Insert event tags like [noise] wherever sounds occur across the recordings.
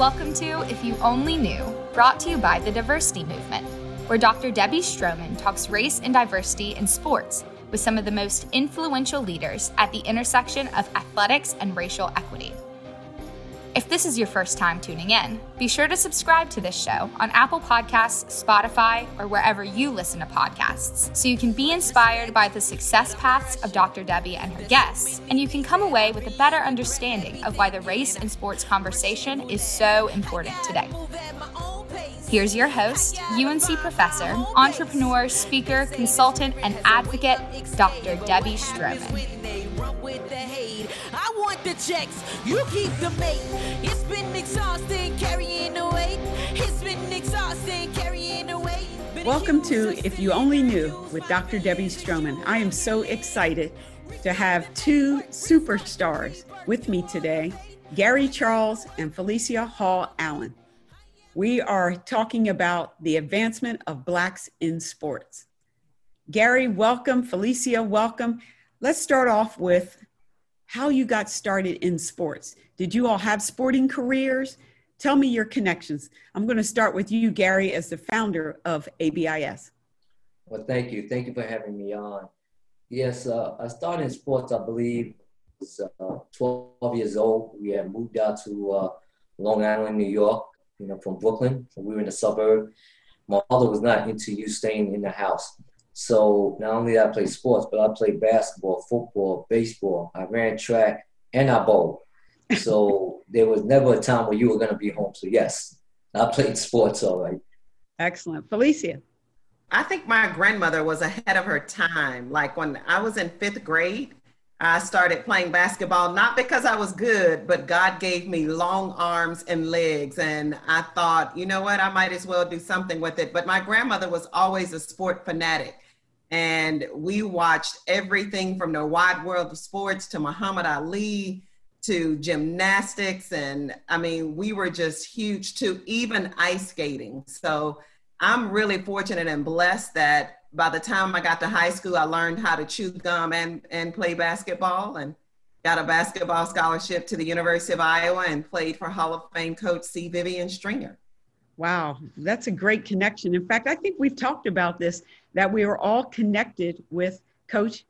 Welcome to If You Only Knew, brought to you by the Diversity Movement, where Dr. Debbie Stroman talks race and diversity in sports with some of the most influential leaders at the intersection of athletics and racial equity. If this is your first time tuning in, be sure to subscribe to this show on Apple Podcasts, Spotify, or wherever you listen to podcasts so you can be inspired by the success paths of Dr. Debbie and her guests, and you can come away with a better understanding of why the race and sports conversation is so important today. Here's your host, UNC professor, entrepreneur, speaker, consultant, and advocate, Dr. Debbie Stroman the checks, you keep the mate. It's been exhausting carrying the weight. It's been exhausting carrying the weight. Welcome to If You Only Knew with Dr. Debbie Stroman. I am so excited to have two superstars with me today Gary Charles and Felicia Hall Allen. We are talking about the advancement of Blacks in sports. Gary, welcome. Felicia, welcome. Let's start off with how you got started in sports. Did you all have sporting careers? Tell me your connections. I'm going to start with you, Gary, as the founder of ABIS. Well, thank you. Thank you for having me on. Yes, uh, I started in sports, I believe, was uh, 12 years old. We had moved out to uh, Long Island, New York, you know, from Brooklyn. We were in the suburb. My father was not into you staying in the house. So not only did I play sports, but I played basketball, football, baseball. I ran track and I bowled. So [laughs] there was never a time where you were going to be home. So yes, I played sports all right. Excellent. Felicia. I think my grandmother was ahead of her time. Like when I was in fifth grade, I started playing basketball, not because I was good, but God gave me long arms and legs. And I thought, you know what, I might as well do something with it. But my grandmother was always a sport fanatic and we watched everything from the wide world of sports to Muhammad Ali to gymnastics. And I mean, we were just huge to even ice skating. So I'm really fortunate and blessed that by the time I got to high school, I learned how to chew gum and, and play basketball and got a basketball scholarship to the University of Iowa and played for Hall of Fame coach C. Vivian Stringer. Wow, that's a great connection. In fact, I think we've talked about this that we are all connected with Coach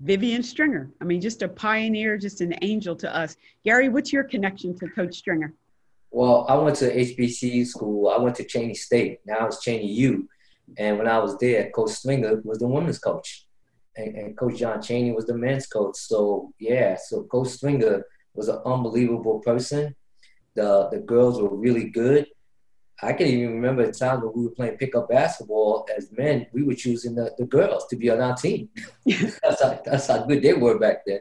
Vivian Stringer. I mean, just a pioneer, just an angel to us. Gary, what's your connection to Coach Stringer? Well, I went to HBCU school. I went to Cheyney State. Now it's Cheyney U. And when I was there, Coach Stringer was the women's coach. And, and Coach John Chaney was the men's coach. So, yeah, so Coach Stringer was an unbelievable person. The, the girls were really good. I can even remember the time when we were playing pickup basketball as men, we were choosing the, the girls to be on our team. [laughs] that's, how, that's how good they were back then.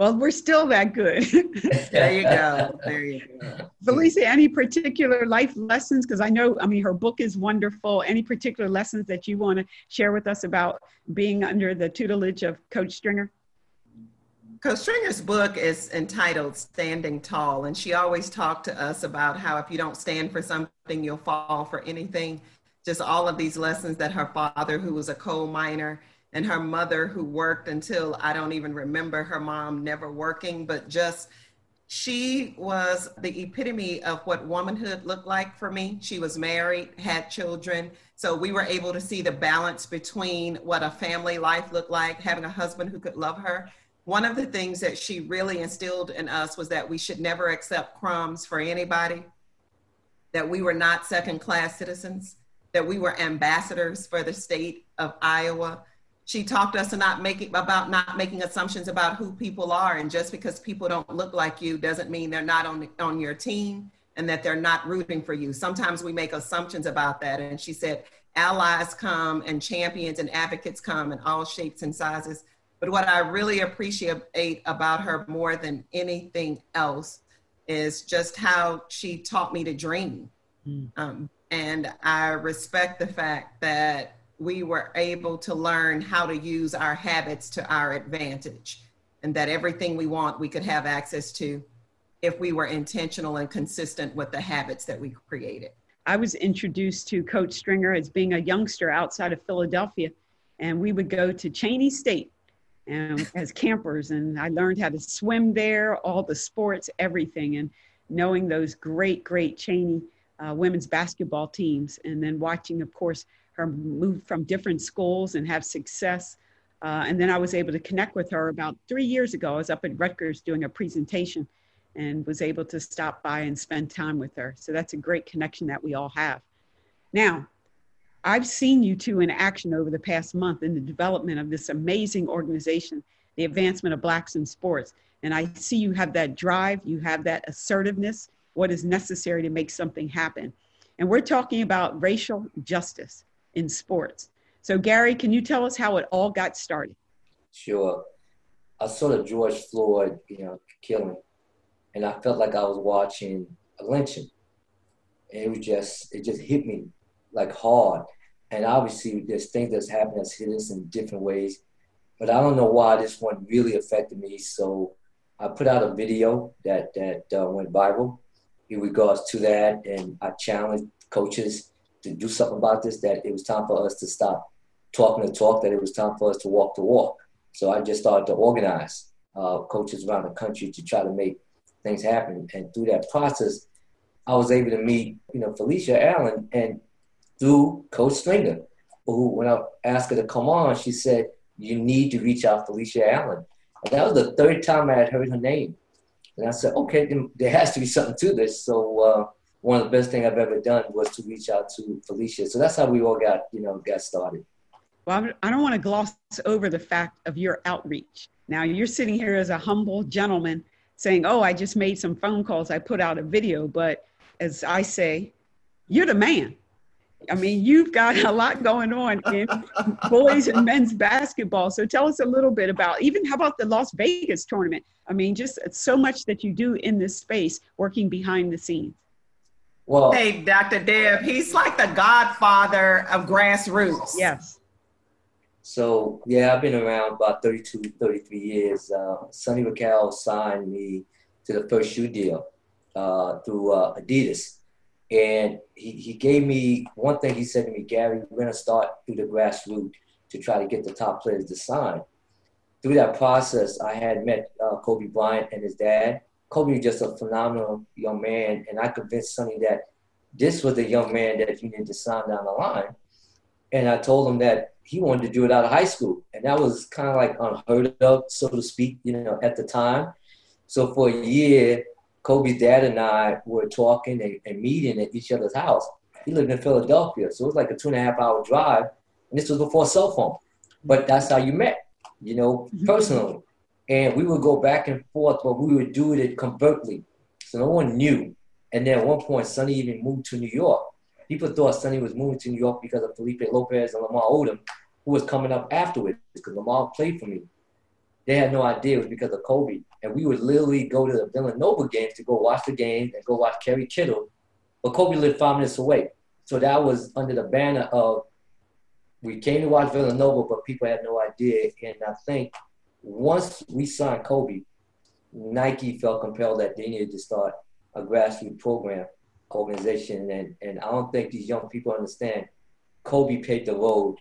Well, we're still that good. [laughs] there you go. There you go. Felicia, any particular life lessons? Because I know, I mean, her book is wonderful. Any particular lessons that you want to share with us about being under the tutelage of Coach Stringer? Coach Stringer's book is entitled Standing Tall, and she always talked to us about how if you don't stand for something, you'll fall for anything. Just all of these lessons that her father, who was a coal miner, and her mother, who worked until I don't even remember her mom never working, but just she was the epitome of what womanhood looked like for me. She was married, had children. So we were able to see the balance between what a family life looked like, having a husband who could love her, one of the things that she really instilled in us was that we should never accept crumbs for anybody, that we were not second class citizens, that we were ambassadors for the state of Iowa. She talked us not making, about not making assumptions about who people are. And just because people don't look like you doesn't mean they're not on, on your team and that they're not rooting for you. Sometimes we make assumptions about that. And she said, allies come and champions and advocates come in all shapes and sizes. But what I really appreciate about her more than anything else is just how she taught me to dream. Mm. Um, and I respect the fact that we were able to learn how to use our habits to our advantage and that everything we want we could have access to if we were intentional and consistent with the habits that we created. I was introduced to Coach Stringer as being a youngster outside of Philadelphia, and we would go to Cheyney State and as campers and i learned how to swim there all the sports everything and knowing those great, great Cheyney uh, women's basketball teams, and then watching, of course, her move from different schools and have success. Uh, and then I was able to connect with her about three years ago. I was up at Rutgers doing a presentation and was able to stop by and spend time with her. So that's a great connection that we all have. Now, I've seen you two in action over the past month in the development of this amazing organization, the advancement of Blacks in sports. And I see you have that drive, you have that assertiveness, what is necessary to make something happen. And we're talking about racial justice in sports. So, Gary, can you tell us how it all got started? Sure. I saw the George Floyd, you know, killing, and I felt like I was watching a lynching. And it was just, it just hit me like hard. And obviously, there's things that's happened that's hit us in different ways. But I don't know why this one really affected me. So I put out a video that that uh, went viral in regards to that, and I challenged coaches to do something about this. That it was time for us to stop talking the talk. That it was time for us to walk the walk. So I just started to organize uh, coaches around the country to try to make things happen. And through that process, I was able to meet, you know, Felicia Allen, and through Coach Stringer, who, when I asked her to come on, she said, You need to reach out to Felicia Allen. And that was the third time I had heard her name. And I said, Okay, there has to be something to this. So, uh, one of the best things I've ever done was to reach out to Felicia. So that's how we all got, you know, got started. Well, I don't want to gloss over the fact of your outreach. Now, you're sitting here as a humble gentleman saying, Oh, I just made some phone calls, I put out a video. But as I say, you're the man. I mean, you've got a lot going on in [laughs] boys and men's basketball. So tell us a little bit about even how about the Las Vegas tournament? I mean, just so much that you do in this space working behind the scenes. Well, hey, Dr. Deb, he's like the godfather of grassroots. Yes. So, yeah, I've been around about 32, 33 years. Uh, Sonny Vaccaro signed me to the first shoe deal uh, through uh, Adidas and he, he gave me one thing he said to me, Gary, we're going to start through the grassroots to try to get the top players to sign. Through that process, I had met uh, Kobe Bryant and his dad. Kobe was just a phenomenal young man, and I convinced Sonny that this was the young man that you need to sign down the line. And I told him that he wanted to do it out of high school, and that was kind of like unheard of, so to speak, you know, at the time. So for a year, Kobe's dad and I were talking and, and, meeting at each other's house. He lived in Philadelphia, so it was like a two and a half hour drive. And this was before cell phone. But that's how you met, you know, mm-hmm. personally. And we would go back and forth, but we would do it covertly. So no one knew. And then at one point, Sonny even moved to New York. People thought Sonny was moving to New York because of Felipe Lopez and Lamar Odom, who was coming up afterwards because Lamar played for me. They had no idea it was because of Kobe. And we would literally go to the Villanova games to go watch the game and go watch Kerry Kittle. But Kobe lived five minutes away. So that was under the banner of we came to watch Villanova, but people had no idea. And I think once we signed Kobe, Nike felt compelled that they needed to start a grassroots program organization. And, and I don't think these young people understand Kobe paved the road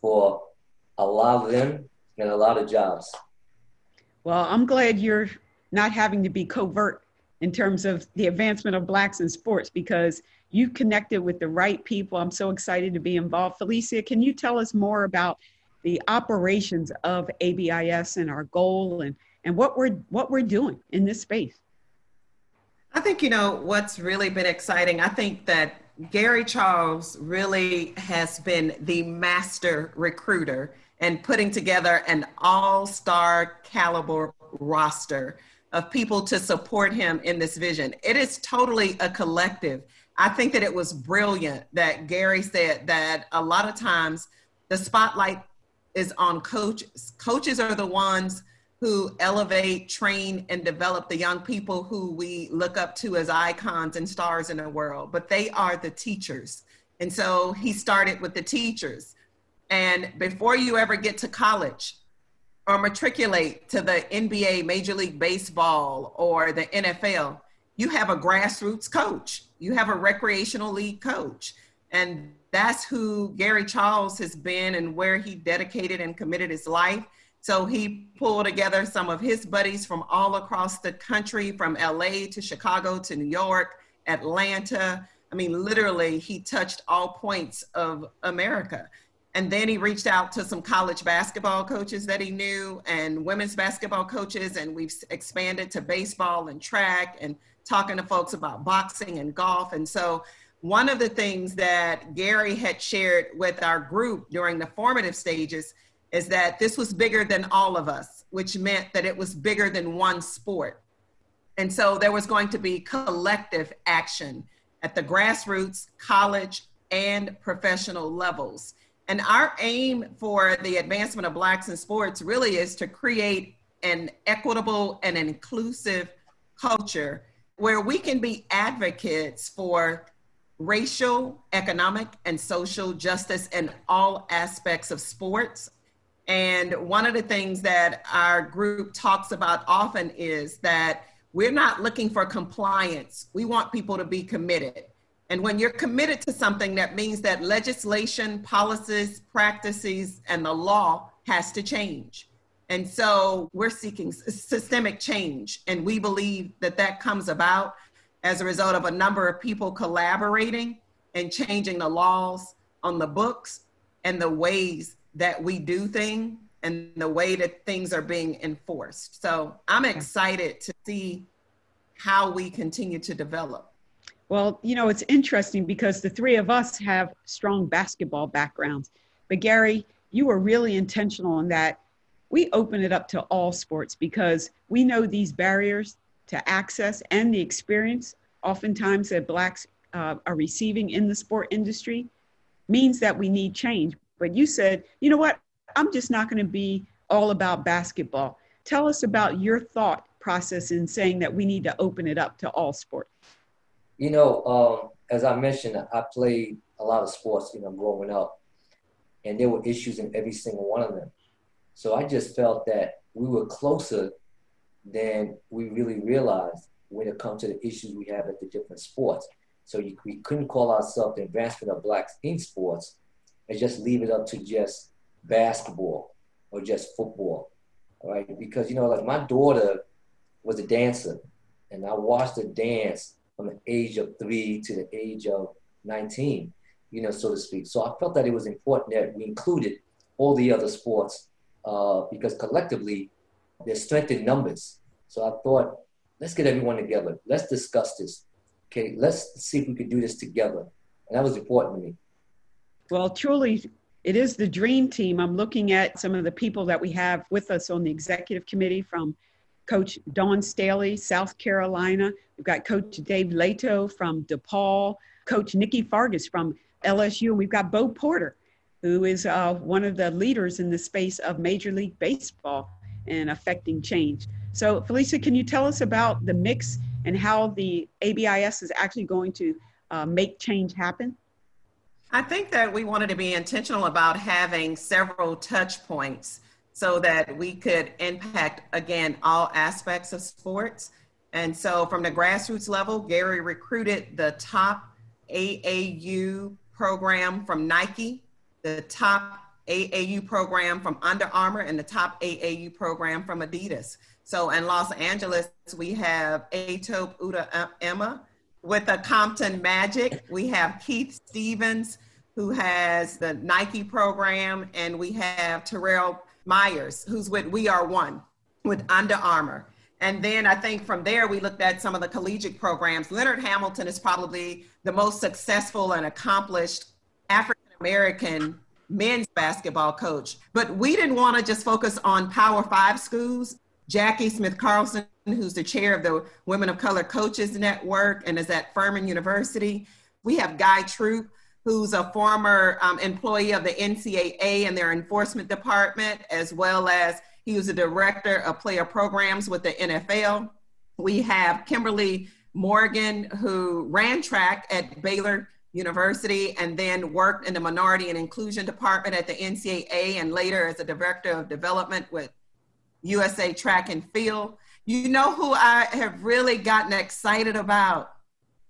for a lot of them and a lot of jobs. Well, I'm glad you're not having to be covert in terms of the advancement of blacks in sports because you connected with the right people. I'm so excited to be involved. Felicia, can you tell us more about the operations of ABIS and our goal and, and what we're what we're doing in this space? I think you know what's really been exciting. I think that Gary Charles really has been the master recruiter and putting together an all-star caliber roster of people to support him in this vision. It is totally a collective. I think that it was brilliant that Gary said that a lot of times the spotlight is on coaches. Coaches are the ones who elevate, train, and develop the young people who we look up to as icons and stars in the world, but they are the teachers. And so he started with the teachers. And before you ever get to college or matriculate to the NBA, Major League Baseball, or the NFL, you have a grassroots coach, you have a recreational league coach. And that's who Gary Charles has been and where he dedicated and committed his life. So he pulled together some of his buddies from all across the country, from LA to Chicago to New York, Atlanta. I mean, literally, he touched all points of America. And then he reached out to some college basketball coaches that he knew and women's basketball coaches. And we've expanded to baseball and track and talking to folks about boxing and golf. And so, one of the things that Gary had shared with our group during the formative stages is that this was bigger than all of us, which meant that it was bigger than one sport. And so there was going to be collective action at the grassroots, college, and professional levels. And our aim for the advancement of Blacks in sports really is to create an equitable and inclusive culture where we can be advocates for racial, economic, and social justice in all aspects of sports and one of the things that our group talks about often is that we're not looking for compliance. We want people to be committed. And when you're committed to something, that means that legislation, policies, practices, and the law has to change. And so we're seeking systemic change. And we believe that that comes about as a result of a number of people collaborating and changing the laws on the books and the ways that we do things and the way that things are being enforced. So I'm excited to see how we continue to develop. Well, you know, it's interesting because the three of us have strong basketball backgrounds. But Gary, you were really intentional in that we open it up to all sports because we know these barriers to access and the experience oftentimes that blacks uh, are receiving in the sport industry means that we need change but you said, you know what? I'm just not going to be all about basketball. Tell us about your thought process in saying that we need to open it up to all sports. You know, um, as I mentioned, I played a lot of sports, you know, growing up, and there were issues in every single one of them. So I just felt that we were closer than we really realized when it comes to the issues we have at the different sports. So you, we couldn't call ourselves the advancement of blacks in sports and just leave it up to just basketball or just football. right? Because, you know, like my daughter was a dancer and I watched her dance from the age of three to the age of 19, you know, so to speak. So I felt that it was important that we included all the other sports uh, because collectively there's strength in numbers. So I thought, let's get everyone together. Let's discuss this. Okay, let's see if we can do this together. And that was important to me. Well, truly, it is the dream team. I'm looking at some of the people that we have with us on the executive committee from Coach Dawn Staley, South Carolina. We've got Coach Dave Leitao from DePaul, Coach Nikki Fargas from LSU, and we've got Bo Porter, who is uh, one of the leaders in the space of Major League Baseball and affecting change. So, Felicia, can you tell us about the mix and how the ABIS is actually going to uh, make change happen? I think that we wanted to be intentional about having several touch points so that we could impact, again, all aspects of sports. And so from the grassroots level, Gary recruited the top AAU program from Nike, the top AAU program from Under Armour, and the top AAU program from Adidas. So in Los Angeles, we have Etop Udo uh, Emma, with the Compton Magic, we have Keith Stevens, who has the Nike program, and we have Terrell Myers, who's with We Are One with Under Armour. And then I think from there, we looked at some of the collegiate programs. Leonard Hamilton is probably the most successful and accomplished African American men's basketball coach. But we didn't want to just focus on Power Five schools. Jackie Smith Carson who's the chair of the Women of Color Coaches Network and is at Furman University. We have Guy Troupe, who's a former um, employee of the NCAA and their enforcement department, as well as he was a director of player programs with the NFL. We have Kimberly Morgan, who ran track at Baylor University and then worked in the minority and inclusion department at the NCAA and later as a director of development with USA Track and Field. You know who I have really gotten excited about?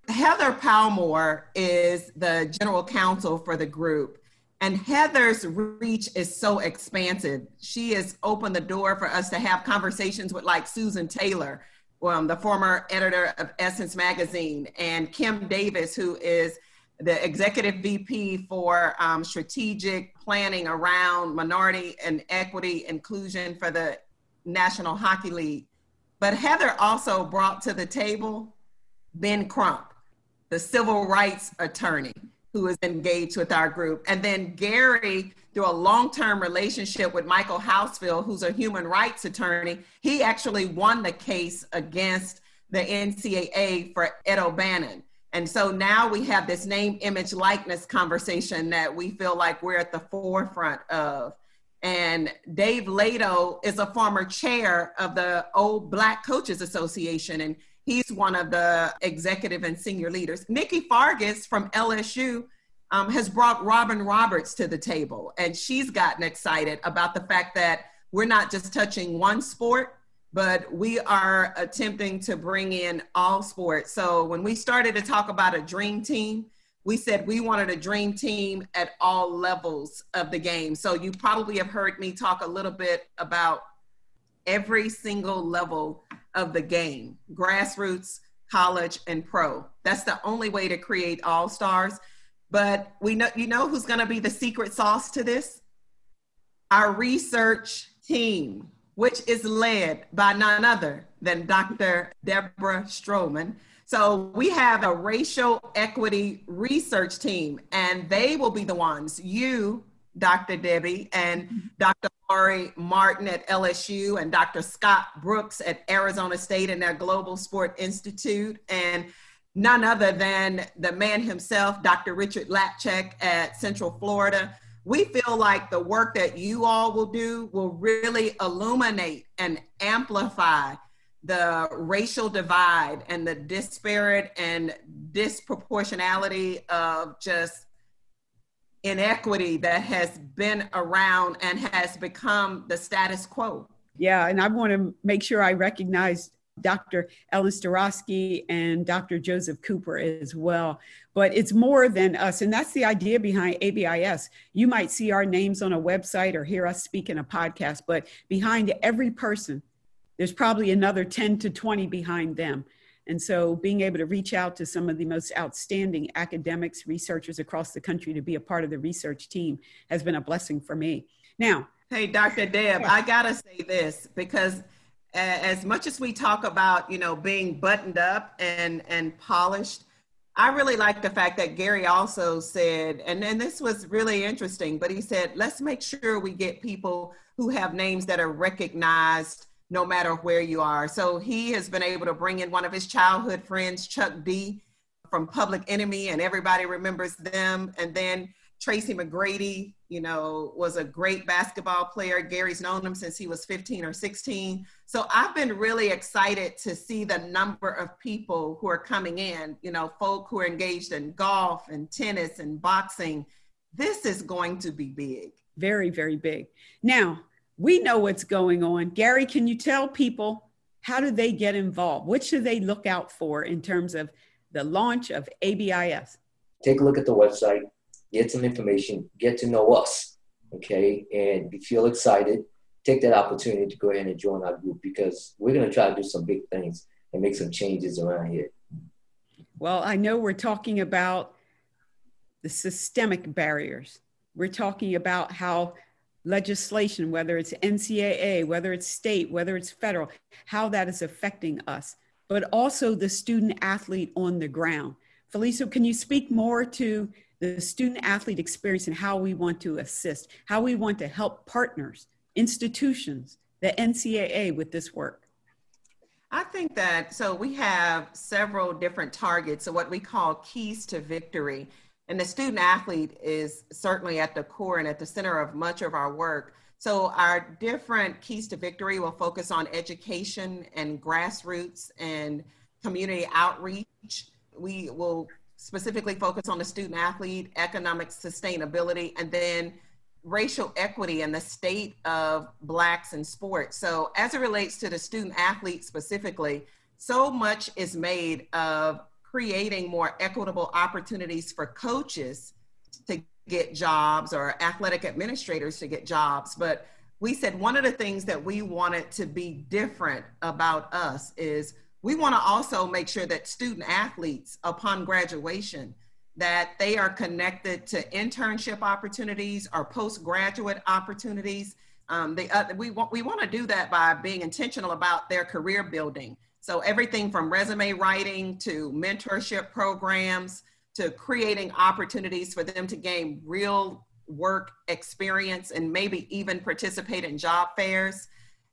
Heather Palmore is the general counsel for the group. And Heather's reach is so expansive. She has opened the door for us to have conversations with like Susan Taylor, um, the former editor of Essence Magazine, and Kim Davis, who is the executive VP for um, strategic planning around minority and equity inclusion for the National Hockey League. But Heather also brought to the table Ben Crump, the civil rights attorney who is engaged with our group. And then Gary, through a long term relationship with Michael Hausfeld, who's a human rights attorney, he actually won the case against the NCAA for Ed O'Bannon. And so now we have this name, image, likeness conversation that we feel like we're at the forefront of. And Dave Leitao is a former chair of the Old Black Coaches Association, and he's one of the executive and senior leaders. Nikki Fargas from LSU um, has brought Robin Roberts to the table, and she's gotten excited about the fact that we're not just touching one sport, but we are attempting to bring in all sports. So when we started to talk about a dream team, we said we wanted a dream team at all levels of the game. So you probably have heard me talk a little bit about every single level of the game grassroots, college, and pro. That's the only way to create all stars. But we know, you know who's going to be the secret sauce to this? Our research team which is led by none other than Dr. Deborah Stroman. So we have a racial equity research team, and they will be the ones, you, Dr. Debbie, and Dr. Laurie Martin at LSU, and Dr. Scott Brooks at Arizona State and their Global Sport Institute, and none other than the man himself, Dr. Richard Lapchick at Central Florida, we feel like the work that you all will do will really illuminate and amplify the racial divide and the disparate and disproportionality of just inequity that has been around and has become the status quo. Yeah, and I want to make sure I recognize Dr. Ellen Staurowsky and Dr. Joseph Cooper as well. But it's more than us. And that's the idea behind ABIS. You might see our names on a website or hear us speak in a podcast, but behind every person, there's probably another 10 to 20 behind them. And so being able to reach out to some of the most outstanding academics, researchers across the country to be a part of the research team has been a blessing for me. Now, Hey, Dr. Deb, I gotta say this because as much as we talk about you know being buttoned up and and polished i really like the fact that gary also said and and this was really interesting but he said let's make sure we get people who have names that are recognized no matter where you are. So he has been able to bring in one of his childhood friends chuck d from public enemy and everybody remembers them. And then tracy mcgrady you know, was a great basketball player. Gary's known him since he was 15 or 16. So I've been really excited to see the number of people who are coming in, you know, folk who are engaged in golf and tennis and boxing. This is going to be big. Very, very big. Now, we know what's going on. Gary, can you tell people how do they get involved? What should they look out for in terms of the launch of ABIS? Take a look at the website, get some information, get to know us, okay? And you feel excited, take that opportunity to go ahead and join our group because we're going to try to do some big things and make some changes around here. Well, I know we're talking about the systemic barriers. We're talking about how legislation, whether it's NCAA, whether it's state, whether it's federal, how that is affecting us, but also the student athlete on the ground. Felicia, can you speak more to the student athlete experience and how we want to assist, how we want to help partners, institutions, the NCAA with this work? I think that so we have several different targets, so what we call keys to victory. And the student athlete is certainly at the core and at the center of much of our work. So, our different keys to victory will focus on education and grassroots and community outreach. We will specifically focus on the student athlete, economic sustainability, and then racial equity and the state of blacks in sports. So as it relates to the student athlete specifically, so much is made of creating more equitable opportunities for coaches to get jobs or athletic administrators to get jobs. But we said one of the things that we wanted to be different about us is we want to also make sure that student athletes upon graduation that they are connected to internship opportunities or postgraduate opportunities um, they, uh, we want we want to do that by being intentional about their career building so everything from resume writing to mentorship programs to creating opportunities for them to gain real work experience and maybe even participate in job fairs.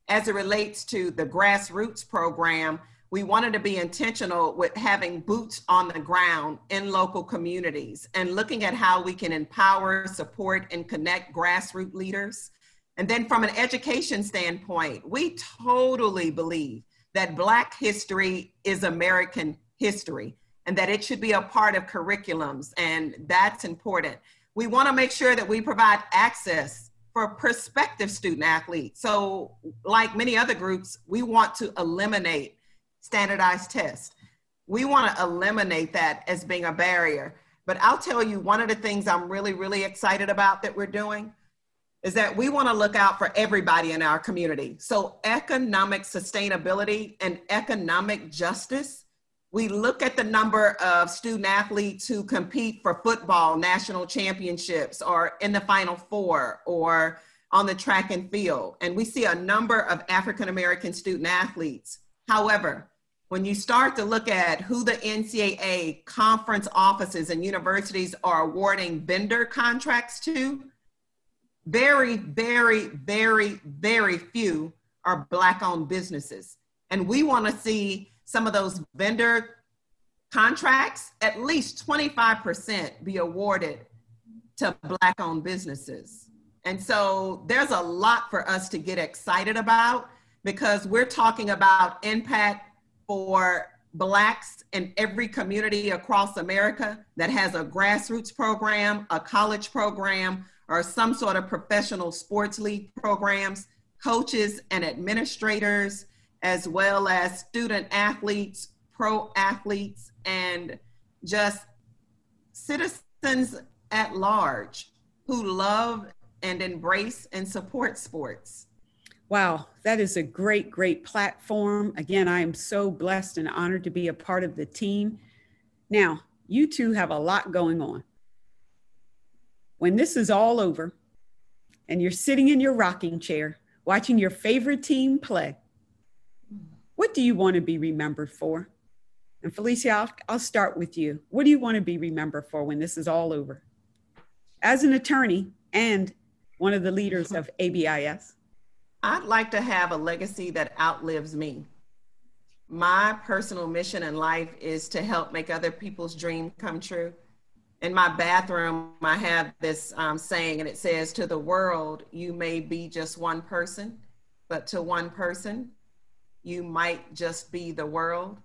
As it relates to the grassroots program, we wanted to be intentional with having boots on the ground in local communities and looking at how we can empower, support, and connect grassroots leaders. And then from an education standpoint, we totally believe that Black history is American history and that it should be a part of curriculums, and that's important. We want to make sure that we provide access for prospective student athletes. So, like many other groups, we want to eliminate standardized test. We want to eliminate that as being a barrier. But I'll tell you, one of the things I'm really, really excited about that we're doing is that we want to look out for everybody in our community. So, economic sustainability and economic justice we look at the number of student athletes who compete for football national championships or in the final four or on the track and field and we see a number of african american student athletes however when you start to look at who the ncaa conference offices and universities are awarding vendor contracts to very very very very few are black owned businesses and we want to see some of those vendor contracts, at least 25% be awarded to Black owned businesses. And so there's a lot for us to get excited about because we're talking about impact for Blacks in every community across America that has a grassroots program, a college program, or some sort of professional sports league programs, coaches and administrators, as well as student athletes, pro athletes, and just citizens at large who love and embrace and support sports. Wow, that is a great, great platform. Again, I am so blessed and honored to be a part of the team. Now, you two have a lot going on. When this is all over and you're sitting in your rocking chair watching your favorite team play, what do you want to be remembered for? And Felicia, I'll, I'll start with you. What do you want to be remembered for when this is all over? As an attorney and one of the leaders of ABIS. I'd like to have a legacy that outlives me. My personal mission in life is to help make other people's dream come true. In my bathroom, I have this um, saying, and it says, To the world, you may be just one person, but to one person, you might just be the world.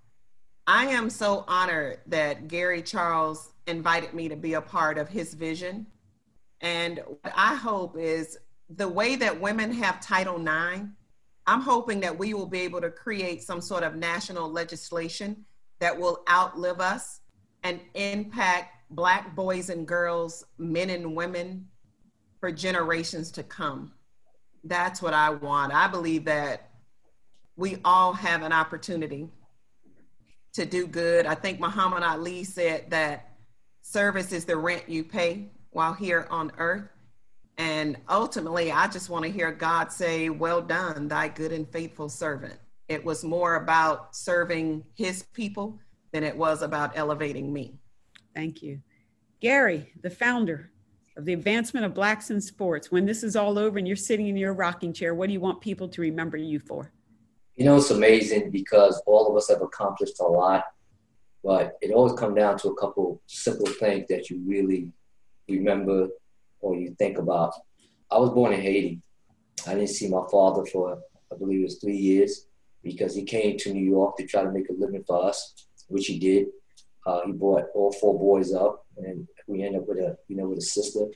I am so honored that Gary Charles invited me to be a part of his vision. And what I hope is the way that women have Title IX, I'm hoping that we will be able to create some sort of national legislation that will outlive us and impact Black boys and girls, men and women for generations to come. That's what I want. I believe that we all have an opportunity to do good. I think Muhammad Ali said that service is the rent you pay while here on earth. And ultimately, I just want to hear God say, Well done, thy good and faithful servant. It was more about serving his people than it was about elevating me. Thank you. Gary, the founder of the advancement of blacks in sports, when this is all over and you're sitting in your rocking chair, what do you want people to remember you for? You know, it's amazing because all of us have accomplished a lot, but it always comes down to a couple simple things that you really remember or you think about. I was born in Haiti. I didn't see my father for, I believe it was three years because he came to New York to try to make a living for us, which he did. Uh, he brought all four boys up, and we ended up with a, you know, with a sister.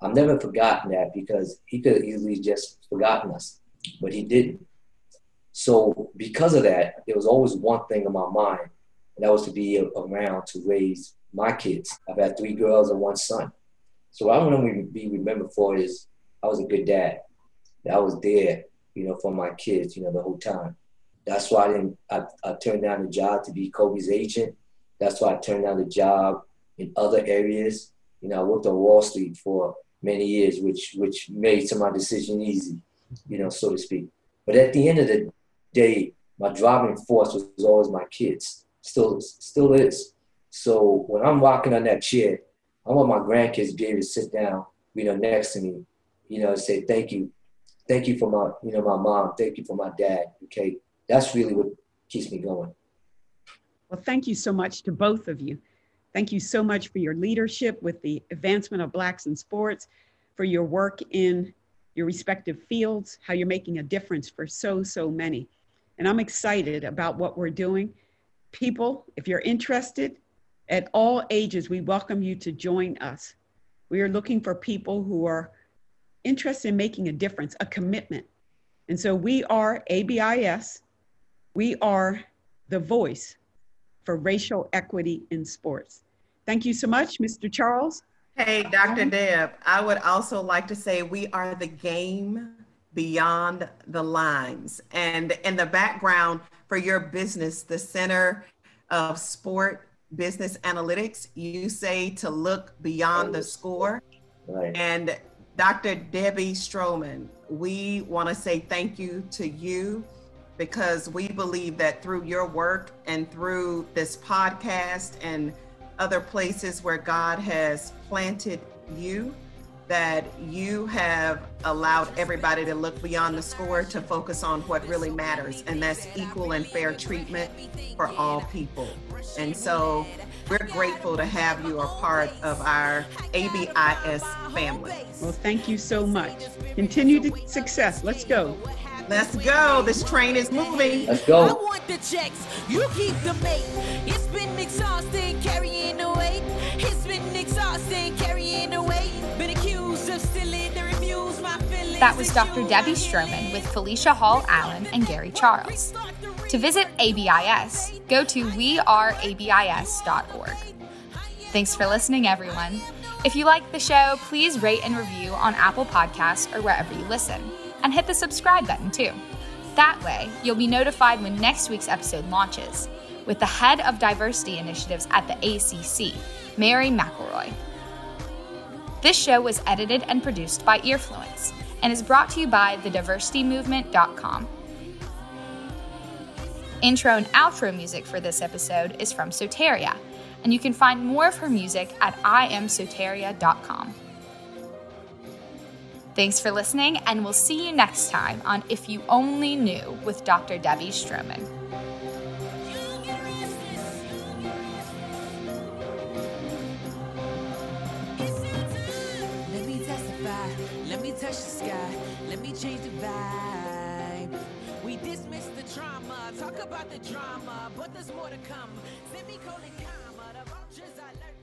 I've never forgotten that because he could have easily just forgotten us, but he didn't. So because of that, there was always one thing in my mind, and that was to be around to raise my kids. I've had three girls and one son. So what I want to be remembered for is I was a good dad. That I was there, you know, for my kids, you know, the whole time. That's why I didn't. I, I turned down the job to be Kobe's agent. That's why I turned down the job in other areas. You know, I worked on Wall Street for many years, which which made some of my decision easy, you know, so to speak. But at the end of the day, my driving force was always my kids. Still still is. So when I'm walking on that chair, I want my grandkids to be able to sit down, you know, next to me, you know, and say thank you, thank you for my, you know, my mom, thank you for my dad. Okay, that's really what keeps me going. Well, thank you so much to both of you. Thank you so much for your leadership with the advancement of Blacks in sports, for your work in your respective fields, how you're making a difference for so, so many. And I'm excited about what we're doing. People, if you're interested at all ages, we welcome you to join us. We are looking for people who are interested in making a difference, a commitment. And so we are ABIS, we are the voice for racial equity in sports. Thank you so much, Mr. Charles. Hey, Dr. Deb, I would also like to say we are the game beyond the lines. And in the background for your business, the Center of Sport Business Analytics, you say to look beyond the score. Right. And Dr. Debbie Stroman, we want to say thank you to you because we believe that through your work and through this podcast and other places where God has planted you, that you have allowed everybody to look beyond the score to focus on what really matters, and that's equal and fair treatment for all people. And so we're grateful to have you a part of our ABIS family. Well, thank you so much. Continued success. Let's go. Let's go. This train is moving. Let's go. I want the checks. You keep the mate. It's been exhausting carrying That was Dr. Debbie Stroman with Felicia Hall Allen and Gary Charles. To visit ABIS, go to weareabis.org. Thanks for listening, everyone. If you like the show, please rate and review on Apple Podcasts or wherever you listen and hit the subscribe button too. That way, you'll be notified when next week's episode launches with the head of diversity initiatives at the ACC, Mary McElroy. This show was edited and produced by Earfluence and is brought to you by thediversitymovement.com. Intro and outro music for this episode is from Soteria, and you can find more of her music at imsoteria.com. Thanks for listening, and we'll see you next time on If You Only Knew with Dr. Debbie Stroman. Sky. Let me change the vibe. We dismiss the trauma, talk about the drama, but there's more to come. Semicolon comma, the vultures are lurking.